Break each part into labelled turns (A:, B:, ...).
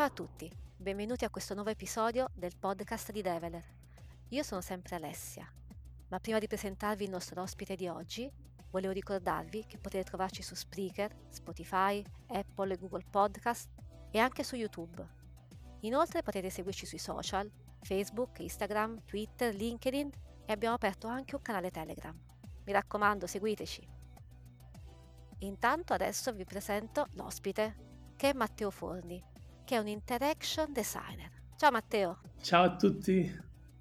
A: Ciao a tutti, benvenuti a questo nuovo episodio del podcast di Develer. Io sono sempre Alessia, ma prima di presentarvi il nostro ospite di oggi, volevo ricordarvi che potete trovarci su Spreaker, Spotify, Apple e Google Podcast e anche su YouTube. Inoltre potete seguirci sui social, Facebook, Instagram, Twitter, LinkedIn e abbiamo aperto anche un canale Telegram. Mi raccomando, seguiteci. Intanto adesso vi presento l'ospite, che è Matteo Forni, che è un interaction designer. Ciao Matteo.
B: Ciao a tutti.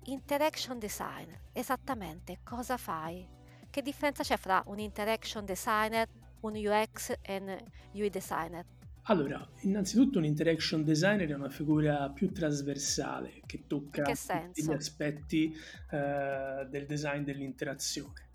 A: Interaction designer, esattamente cosa fai? Che differenza c'è fra un interaction designer, un UX e un UI designer?
B: Allora, innanzitutto un interaction designer è una figura più trasversale che tocca che tutti gli aspetti eh, del design dell'interazione.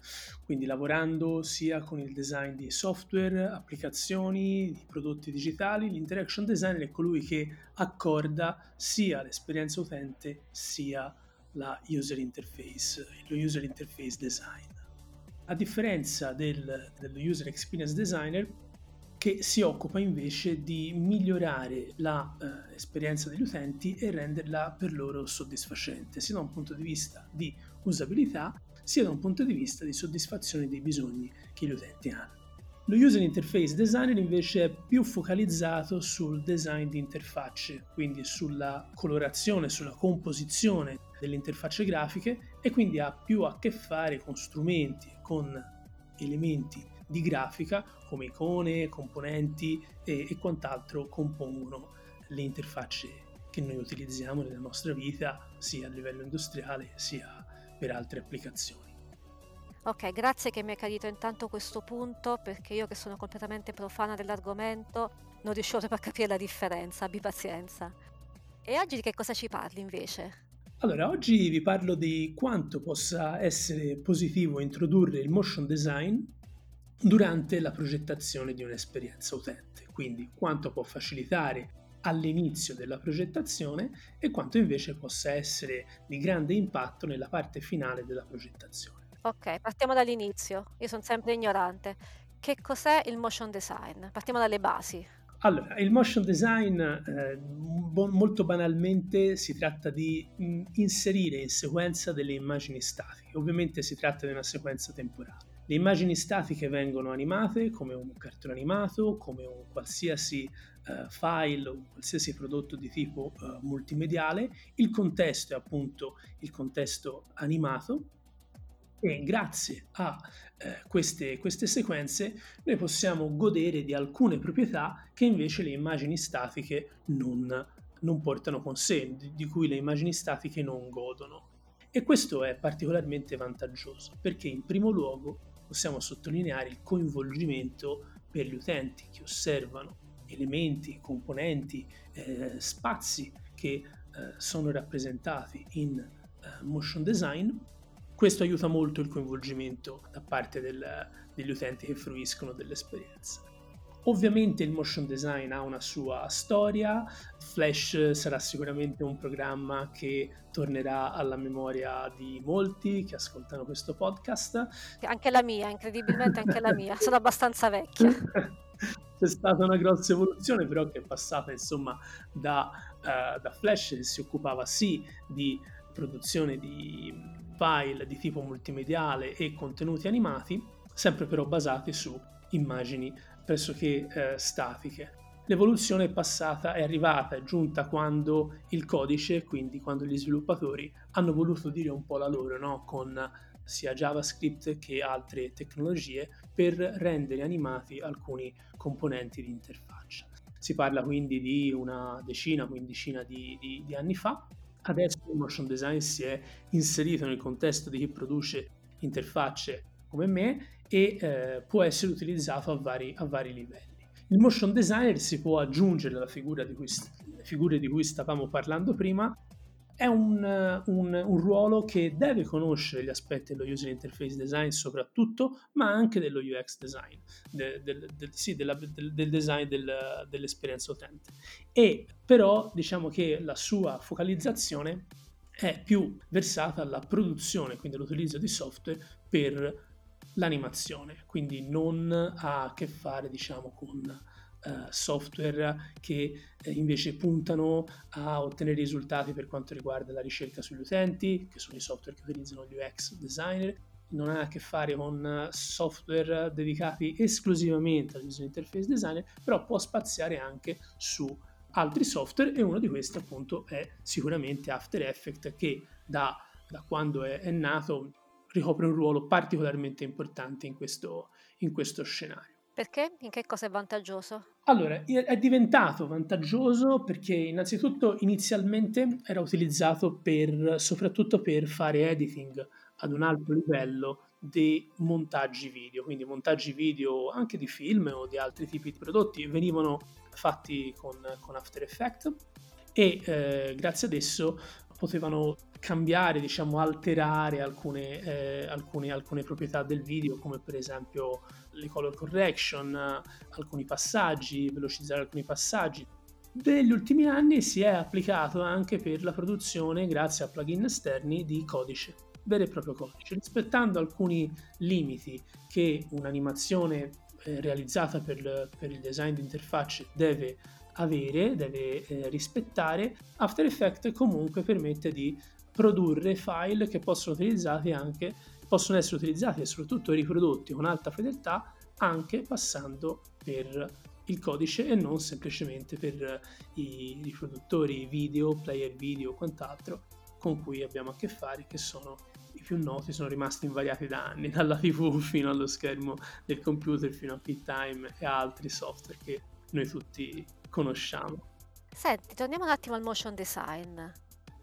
B: Quindi lavorando sia con il design di software, applicazioni, di prodotti digitali, l'interaction designer è colui che accorda sia l'esperienza utente sia la user interface, lo user interface design. A differenza del, dello user experience designer, che si occupa invece di migliorare l'esperienza eh, degli utenti e renderla per loro soddisfacente, sia da un punto di vista di usabilità, sia da un punto di vista di soddisfazione dei bisogni che gli utenti hanno. Lo User Interface Designer invece è più focalizzato sul design di interfacce, quindi sulla colorazione, sulla composizione delle interfacce grafiche e quindi ha più a che fare con strumenti, con elementi di grafica come icone, componenti e, e quant'altro compongono le interfacce che noi utilizziamo nella nostra vita sia a livello industriale sia per altre applicazioni.
A: Ok, grazie che mi hai chiarito intanto questo punto perché io che sono completamente profana dell'argomento non riuscivo proprio a capire la differenza, abbi pazienza. E oggi di che cosa ci parli invece?
B: Allora, oggi vi parlo di quanto possa essere positivo introdurre il motion design durante la progettazione di un'esperienza utente, quindi quanto può facilitare all'inizio della progettazione e quanto invece possa essere di grande impatto nella parte finale della progettazione.
A: Ok, partiamo dall'inizio, io sono sempre ignorante. Che cos'è il motion design? Partiamo dalle basi.
B: Allora, il motion design eh, molto banalmente si tratta di mh, inserire in sequenza delle immagini statiche, ovviamente si tratta di una sequenza temporale. Le immagini statiche vengono animate come un cartone animato, come un qualsiasi uh, file, un qualsiasi prodotto di tipo uh, multimediale. Il contesto è appunto il contesto animato e grazie a eh, queste, queste, sequenze noi possiamo godere di alcune proprietà che invece le immagini statiche non, non portano con sé, di, di cui le immagini statiche non godono. E questo è particolarmente vantaggioso perché in primo luogo possiamo sottolineare il coinvolgimento per gli utenti che osservano elementi, componenti, eh, spazi che eh, sono rappresentati in eh, motion design. Questo aiuta molto il coinvolgimento da parte del, degli utenti che fruiscono dell'esperienza. Ovviamente il motion design ha una sua storia, Flash sarà sicuramente un programma che tornerà alla memoria di molti che ascoltano questo podcast.
A: Anche la mia, incredibilmente anche la mia, sono abbastanza vecchia.
B: C'è stata una grossa evoluzione però che è passata insomma da, uh, da Flash che si occupava sì di produzione di file di tipo multimediale e contenuti animati, sempre però basati su immagini pressoché eh, statiche. L'evoluzione è passata, è arrivata, è giunta quando il codice, quindi quando gli sviluppatori hanno voluto dire un po' la loro, no? con sia JavaScript che altre tecnologie, per rendere animati alcuni componenti di interfaccia. Si parla quindi di una decina, quindicina di, di, di anni fa. Adesso il motion design si è inserito nel contesto di chi produce interfacce come me e eh, può essere utilizzato a vari, a vari, livelli. Il motion designer si può aggiungere alla figura di cui, figure di cui stavamo parlando prima, è un, un, un, ruolo che deve conoscere gli aspetti dello user interface design soprattutto, ma anche dello UX design, de, de, de, sì, della, del, del, design del, dell'esperienza utente. E però diciamo che la sua focalizzazione è più versata alla produzione, quindi all'utilizzo di software per l'animazione, quindi non ha a che fare diciamo con uh, software che eh, invece puntano a ottenere risultati per quanto riguarda la ricerca sugli utenti, che sono i software che utilizzano gli UX designer, non ha a che fare con software dedicati esclusivamente all'user interface designer, però può spaziare anche su altri software e uno di questi appunto è sicuramente After Effects che da, da quando è, è, nato ricopre un ruolo particolarmente importante in questo, in questo scenario.
A: Perché? In che cosa è vantaggioso?
B: Allora, è diventato vantaggioso perché innanzitutto inizialmente era utilizzato per, soprattutto per fare editing ad un alto livello di montaggi video, quindi montaggi video anche di film o di altri tipi di prodotti venivano fatti con, con After Effects e eh, grazie ad esso potevano cambiare, diciamo, alterare alcune, eh, alcune, alcune, proprietà del video, come per esempio le color correction, alcuni passaggi, velocizzare alcuni passaggi. Negli ultimi anni si è applicato anche per la produzione, grazie a plugin esterni, di codice, vero e proprio codice, rispettando alcuni limiti che un'animazione eh, realizzata per, per, il design di interfacce deve avere, deve eh, rispettare, After Effects comunque permette di produrre file che possono, anche, possono essere utilizzati e soprattutto riprodotti con alta fedeltà anche passando per il codice e non semplicemente per i riproduttori video, player video o quant'altro con cui abbiamo a che fare, che sono i più noti, sono rimasti invariati da anni, dalla TV fino allo schermo del computer, fino a QuickTime e altri software che noi tutti conosciamo.
A: Senti, torniamo un attimo al motion design.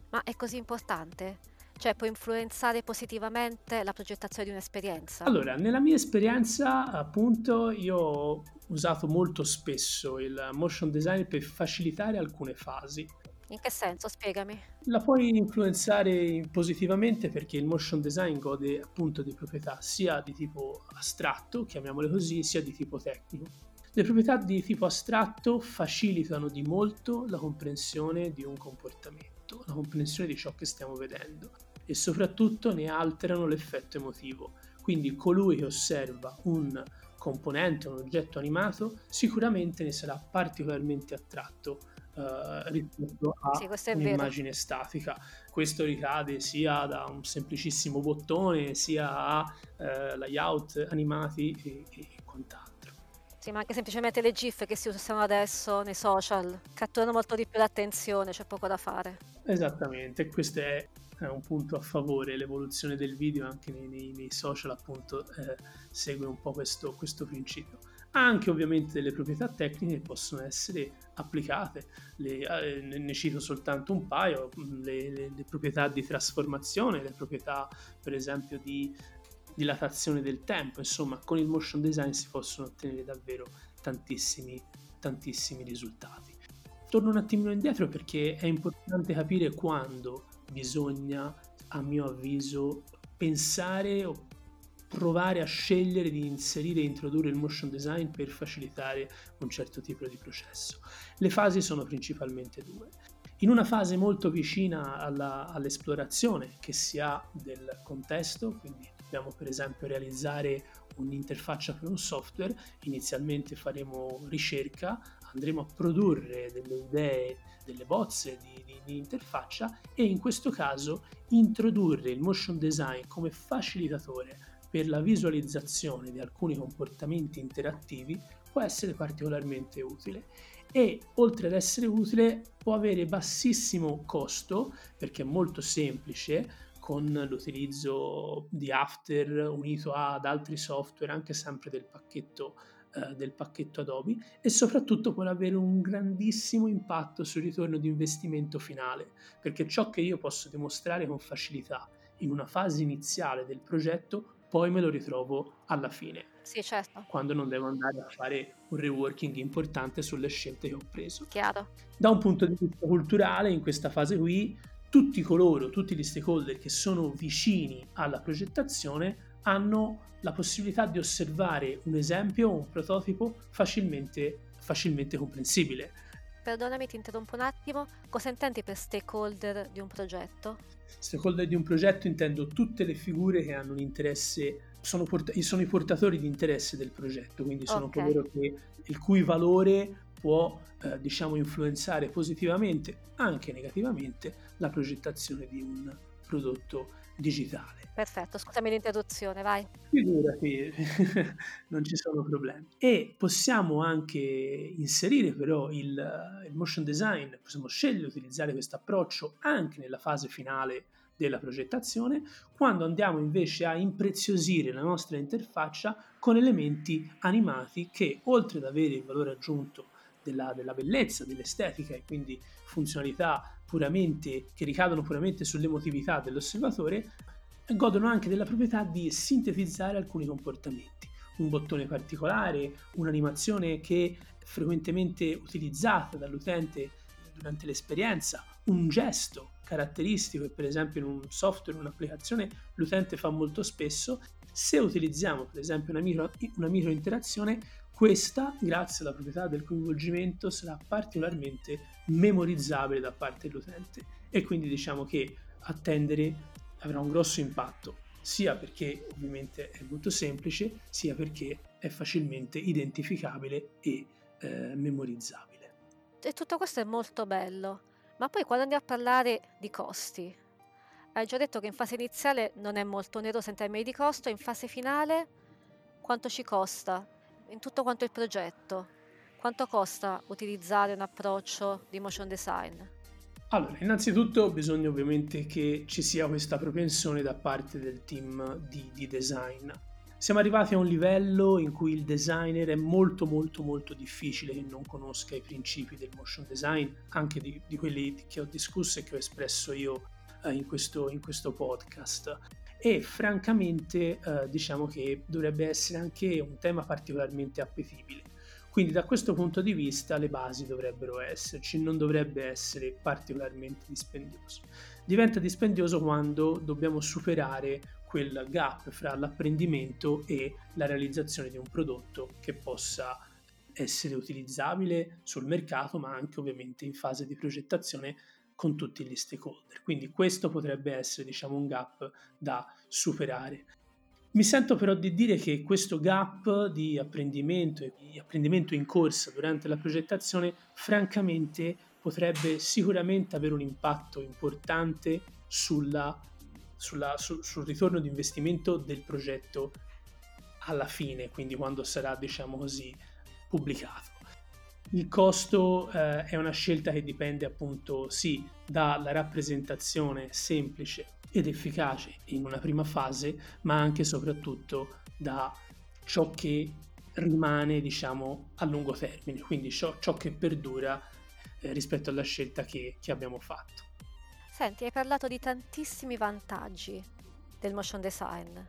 A: Ma è così importante? Cioè può influenzare positivamente la progettazione di un'esperienza?
B: Allora, nella mia esperienza, appunto, io ho usato molto spesso il motion design per facilitare alcune fasi.
A: In che senso? Spiegami.
B: La puoi influenzare positivamente perché il motion design gode appunto di proprietà sia di tipo astratto, chiamiamole così, sia di tipo tecnico. Le proprietà di tipo astratto facilitano di molto la comprensione di un comportamento, la comprensione di ciò che stiamo vedendo e soprattutto ne alterano l'effetto emotivo. Quindi colui che osserva un componente, un oggetto animato, sicuramente ne sarà particolarmente attratto Uh, rispetto a sì, un'immagine statica. Questo ricade sia da un semplicissimo bottone, sia a uh, layout animati e, e quant'altro.
A: Sì, ma anche semplicemente le GIF che si usano adesso nei social catturano molto di più l'attenzione, c'è poco da fare.
B: Esattamente, questo è, è un punto a favore, l'evoluzione del video anche nei, nei, nei social appunto eh, segue un po' questo, questo principio anche ovviamente delle proprietà tecniche che possono essere applicate. Le, eh, ne cito soltanto un paio, le, le, le, proprietà di trasformazione, le proprietà per esempio di dilatazione del tempo, insomma con il motion design si possono ottenere davvero tantissimi, tantissimi risultati. Torno un attimino indietro perché è importante capire quando bisogna, a mio avviso, pensare o provare a scegliere di inserire e introdurre il motion design per facilitare un certo tipo di processo. Le fasi sono principalmente due. In una fase molto vicina alla, all'esplorazione che si ha del contesto, quindi dobbiamo per esempio realizzare un'interfaccia per un software, inizialmente faremo ricerca, andremo a produrre delle idee, delle bozze di, di, di, interfaccia e in questo caso introdurre il motion design come facilitatore per la visualizzazione di alcuni comportamenti interattivi può essere particolarmente utile e oltre ad essere utile può avere bassissimo costo perché è molto semplice con l'utilizzo di After unito ad altri software, anche sempre del pacchetto, eh, del pacchetto Adobe, e soprattutto può avere un grandissimo impatto sul ritorno di investimento finale, perché ciò che io posso dimostrare con facilità in una fase iniziale del progetto, poi me lo ritrovo alla fine.
A: Sì, certo.
B: Quando non devo andare a fare un reworking importante sulle scelte che ho preso.
A: Chiaro.
B: Da un punto di vista culturale, in questa fase qui, tutti coloro, tutti gli stakeholder che sono vicini alla progettazione hanno la possibilità di osservare un esempio un prototipo facilmente, facilmente comprensibile.
A: Perdonami, ti interrompo un attimo. Cosa intendi per stakeholder di un progetto?
B: Stakeholder di un progetto intendo tutte le figure che hanno un interesse sono, port- sono, i portatori di interesse del progetto, quindi sono
A: okay.
B: coloro che, il cui valore può eh, diciamo influenzare positivamente, anche negativamente, la progettazione di un prodotto digitale.
A: Perfetto, scusami l'interruzione, vai.
B: Figurati, non ci sono problemi. E possiamo anche inserire però il, il motion design, possiamo scegliere di utilizzare questo approccio anche nella fase finale della progettazione, quando andiamo invece a impreziosire la nostra interfaccia con elementi animati che oltre ad avere il valore aggiunto della, della bellezza, dell'estetica e quindi funzionalità puramente, che ricadono puramente sull'emotività dell'osservatore, godono anche della proprietà di sintetizzare alcuni comportamenti. Un bottone particolare, un'animazione che è frequentemente utilizzata dall'utente durante l'esperienza, un gesto caratteristico che per esempio in un software, in un'applicazione l'utente fa molto spesso, se utilizziamo per esempio una micro, una micro interazione, questa, grazie alla proprietà del coinvolgimento, sarà particolarmente memorizzabile da parte dell'utente e quindi diciamo che attendere avrà un grosso impatto, sia perché ovviamente è molto semplice, sia perché è facilmente identificabile e eh, memorizzabile.
A: E tutto questo è molto bello, ma poi quando andiamo a parlare di costi, hai già detto che in fase iniziale non è molto oneroso in termini di costo, in fase finale quanto ci costa? In tutto quanto il progetto, quanto costa utilizzare un approccio di motion design?
B: Allora, innanzitutto bisogna ovviamente che ci sia questa propensione da parte del team di, di, design. Siamo arrivati a un livello in cui il designer è molto molto molto difficile che non conosca i principi del motion design, anche di, di quelli che ho discusso e che ho espresso io eh, in, questo, in questo podcast e francamente eh, diciamo che dovrebbe essere anche un tema particolarmente appetibile. Quindi da questo punto di vista le basi dovrebbero esserci, non dovrebbe essere particolarmente dispendioso. Diventa dispendioso quando dobbiamo superare quel gap fra l'apprendimento e la realizzazione di un prodotto che possa essere utilizzabile sul mercato, ma anche ovviamente in fase di progettazione con tutti gli stakeholder. Quindi questo potrebbe essere diciamo, un gap da superare. Mi sento però di dire che questo gap di apprendimento e di apprendimento in corsa durante la progettazione francamente potrebbe sicuramente avere un impatto importante sulla, sulla, sul, sul ritorno di investimento del progetto alla fine, quindi quando sarà diciamo così pubblicato. Il costo eh, è una scelta che dipende appunto sì dalla rappresentazione semplice ed efficace in una prima fase, ma anche e soprattutto da ciò che rimane diciamo a lungo termine, quindi ciò, ciò che perdura eh, rispetto alla scelta che, che abbiamo fatto.
A: Senti, hai parlato di tantissimi vantaggi del motion design.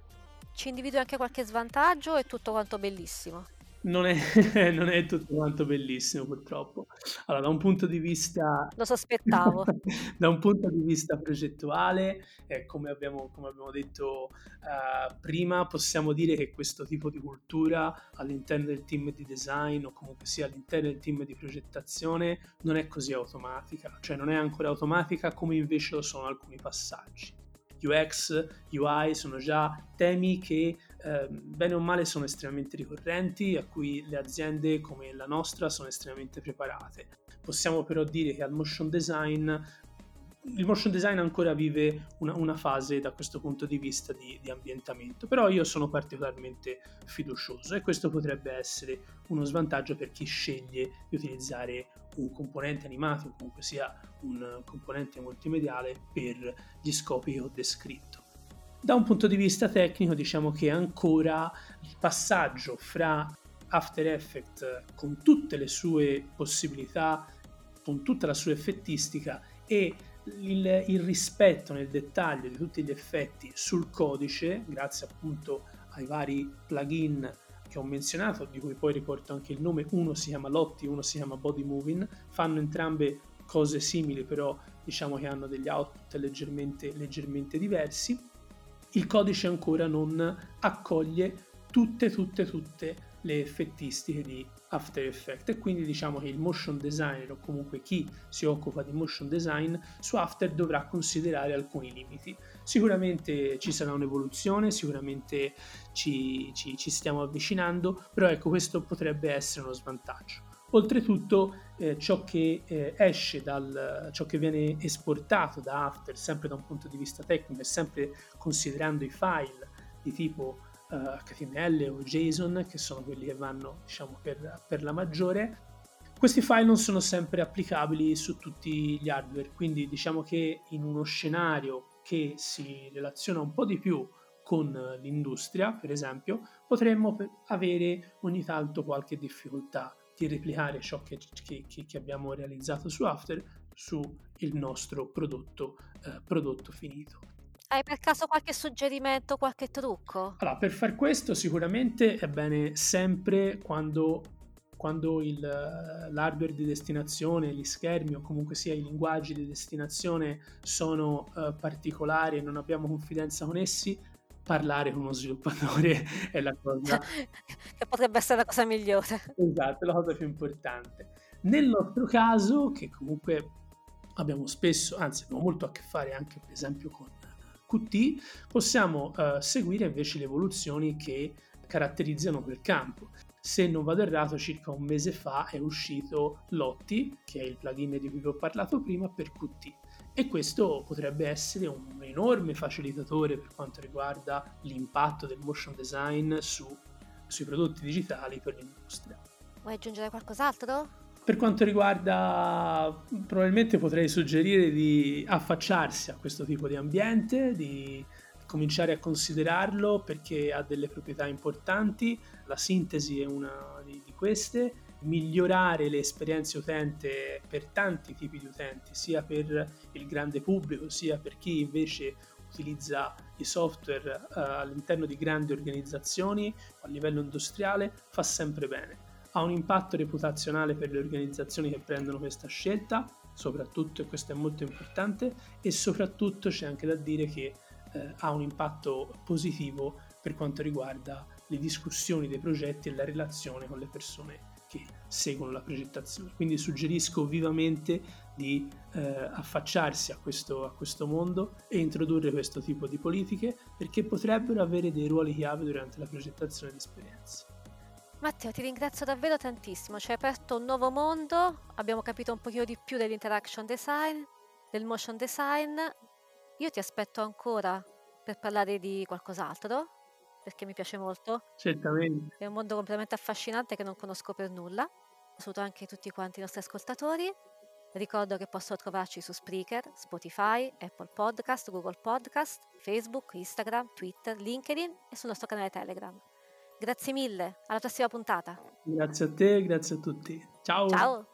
A: Ci individui anche qualche svantaggio è tutto quanto bellissimo?
B: Non è, non è tutto quanto bellissimo purtroppo. Allora, da un punto di vista
A: Lo sospettavo.
B: da un punto di vista progettuale, eh, come abbiamo come abbiamo detto, ehm, prima, possiamo dire che questo tipo di cultura all'interno del team di design o comunque sia all'interno del team di progettazione non è così automatica, cioè non è ancora automatica come invece lo sono alcuni passaggi. UX, UI sono già temi che eh, bene o male sono estremamente ricorrenti, a cui le aziende come la nostra sono estremamente preparate. Possiamo però dire che al motion design il motion design ancora vive una, una, fase da questo punto di vista di, di, ambientamento, però io sono particolarmente fiducioso e questo potrebbe essere uno svantaggio per chi sceglie di utilizzare un componente animato comunque sia un componente multimediale per gli scopi che ho descritto. Da un punto di vista tecnico diciamo che ancora il passaggio fra After Effects con tutte le sue possibilità, con tutta la sua effettistica e il, il, rispetto nel dettaglio di tutti gli effetti sul codice, grazie appunto ai vari plugin che ho menzionato, di cui poi riporto anche il nome, uno si chiama Lotti, uno si chiama Body Moving, fanno entrambe cose simili, però diciamo che hanno degli output leggermente, leggermente diversi il codice ancora non accoglie tutte, tutte, tutte le effettistiche di After Effects e quindi diciamo che il motion designer o comunque chi si occupa di motion design su After dovrà considerare alcuni limiti. Sicuramente ci sarà un'evoluzione, sicuramente ci, ci, ci stiamo avvicinando, però ecco questo potrebbe essere uno svantaggio. Oltretutto eh, ciò che eh, esce dal ciò che viene esportato da After, sempre da un punto di vista tecnico e sempre considerando i file di tipo eh, HTML o JSON, che sono quelli che vanno diciamo, per, per la maggiore, questi file non sono sempre applicabili su tutti gli hardware, quindi diciamo che in uno scenario che si relaziona un po' di più con l'industria, per esempio, potremmo avere ogni tanto qualche difficoltà di replicare ciò che, che, che abbiamo realizzato su After su il nostro prodotto, eh, prodotto finito.
A: Hai per caso qualche suggerimento, qualche trucco?
B: Allora, per far questo sicuramente è bene sempre quando, quando il, l'hardware di destinazione, gli schermi o comunque sia i linguaggi di destinazione sono uh, particolari e non abbiamo confidenza con essi, parlare con uno sviluppatore è la cosa
A: che potrebbe essere la cosa migliore.
B: Esatto, è la cosa più importante. Nel nostro caso, che comunque abbiamo spesso, anzi abbiamo molto a che fare anche per esempio con QT, possiamo uh, seguire invece le evoluzioni che caratterizzano quel campo. Se non vado errato, circa un mese fa è uscito Lotti, che è il plugin di cui vi ho parlato prima, per Qt e questo potrebbe essere un enorme facilitatore per quanto riguarda l'impatto del motion design su, sui prodotti digitali per l'industria.
A: Vuoi aggiungere qualcos'altro?
B: Per quanto riguarda, probabilmente potrei suggerire di affacciarsi a questo tipo di ambiente, di cominciare a considerarlo perché ha delle proprietà importanti, la sintesi è una di, di queste migliorare le esperienze utente per tanti tipi di utenti, sia per il grande pubblico, sia per chi invece utilizza i software uh, all'interno di grandi organizzazioni a livello industriale, fa sempre bene. Ha un impatto reputazionale per le organizzazioni che prendono questa scelta, soprattutto, e questo è molto importante, e soprattutto c'è anche da dire che eh, ha un impatto positivo per quanto riguarda le discussioni dei progetti e la relazione con le persone che seguono la progettazione. Quindi suggerisco vivamente di eh, affacciarsi a questo, a questo mondo e introdurre questo tipo di politiche perché potrebbero avere dei ruoli chiave durante la progettazione di esperienze.
A: Matteo, ti ringrazio davvero tantissimo, ci hai aperto un nuovo mondo, abbiamo capito un pochino di più dell'interaction design, del motion design. Io ti aspetto ancora per parlare di qualcos'altro perché mi piace molto.
B: Certamente.
A: È un mondo completamente affascinante che non conosco per nulla. Saluto anche tutti quanti i nostri ascoltatori. Ricordo che possono trovarci su Spreaker, Spotify, Apple Podcast, Google Podcast, Facebook, Instagram, Twitter, LinkedIn e sul nostro canale Telegram. Grazie mille, alla prossima puntata.
B: Grazie a te, grazie a tutti. Ciao.
A: Ciao.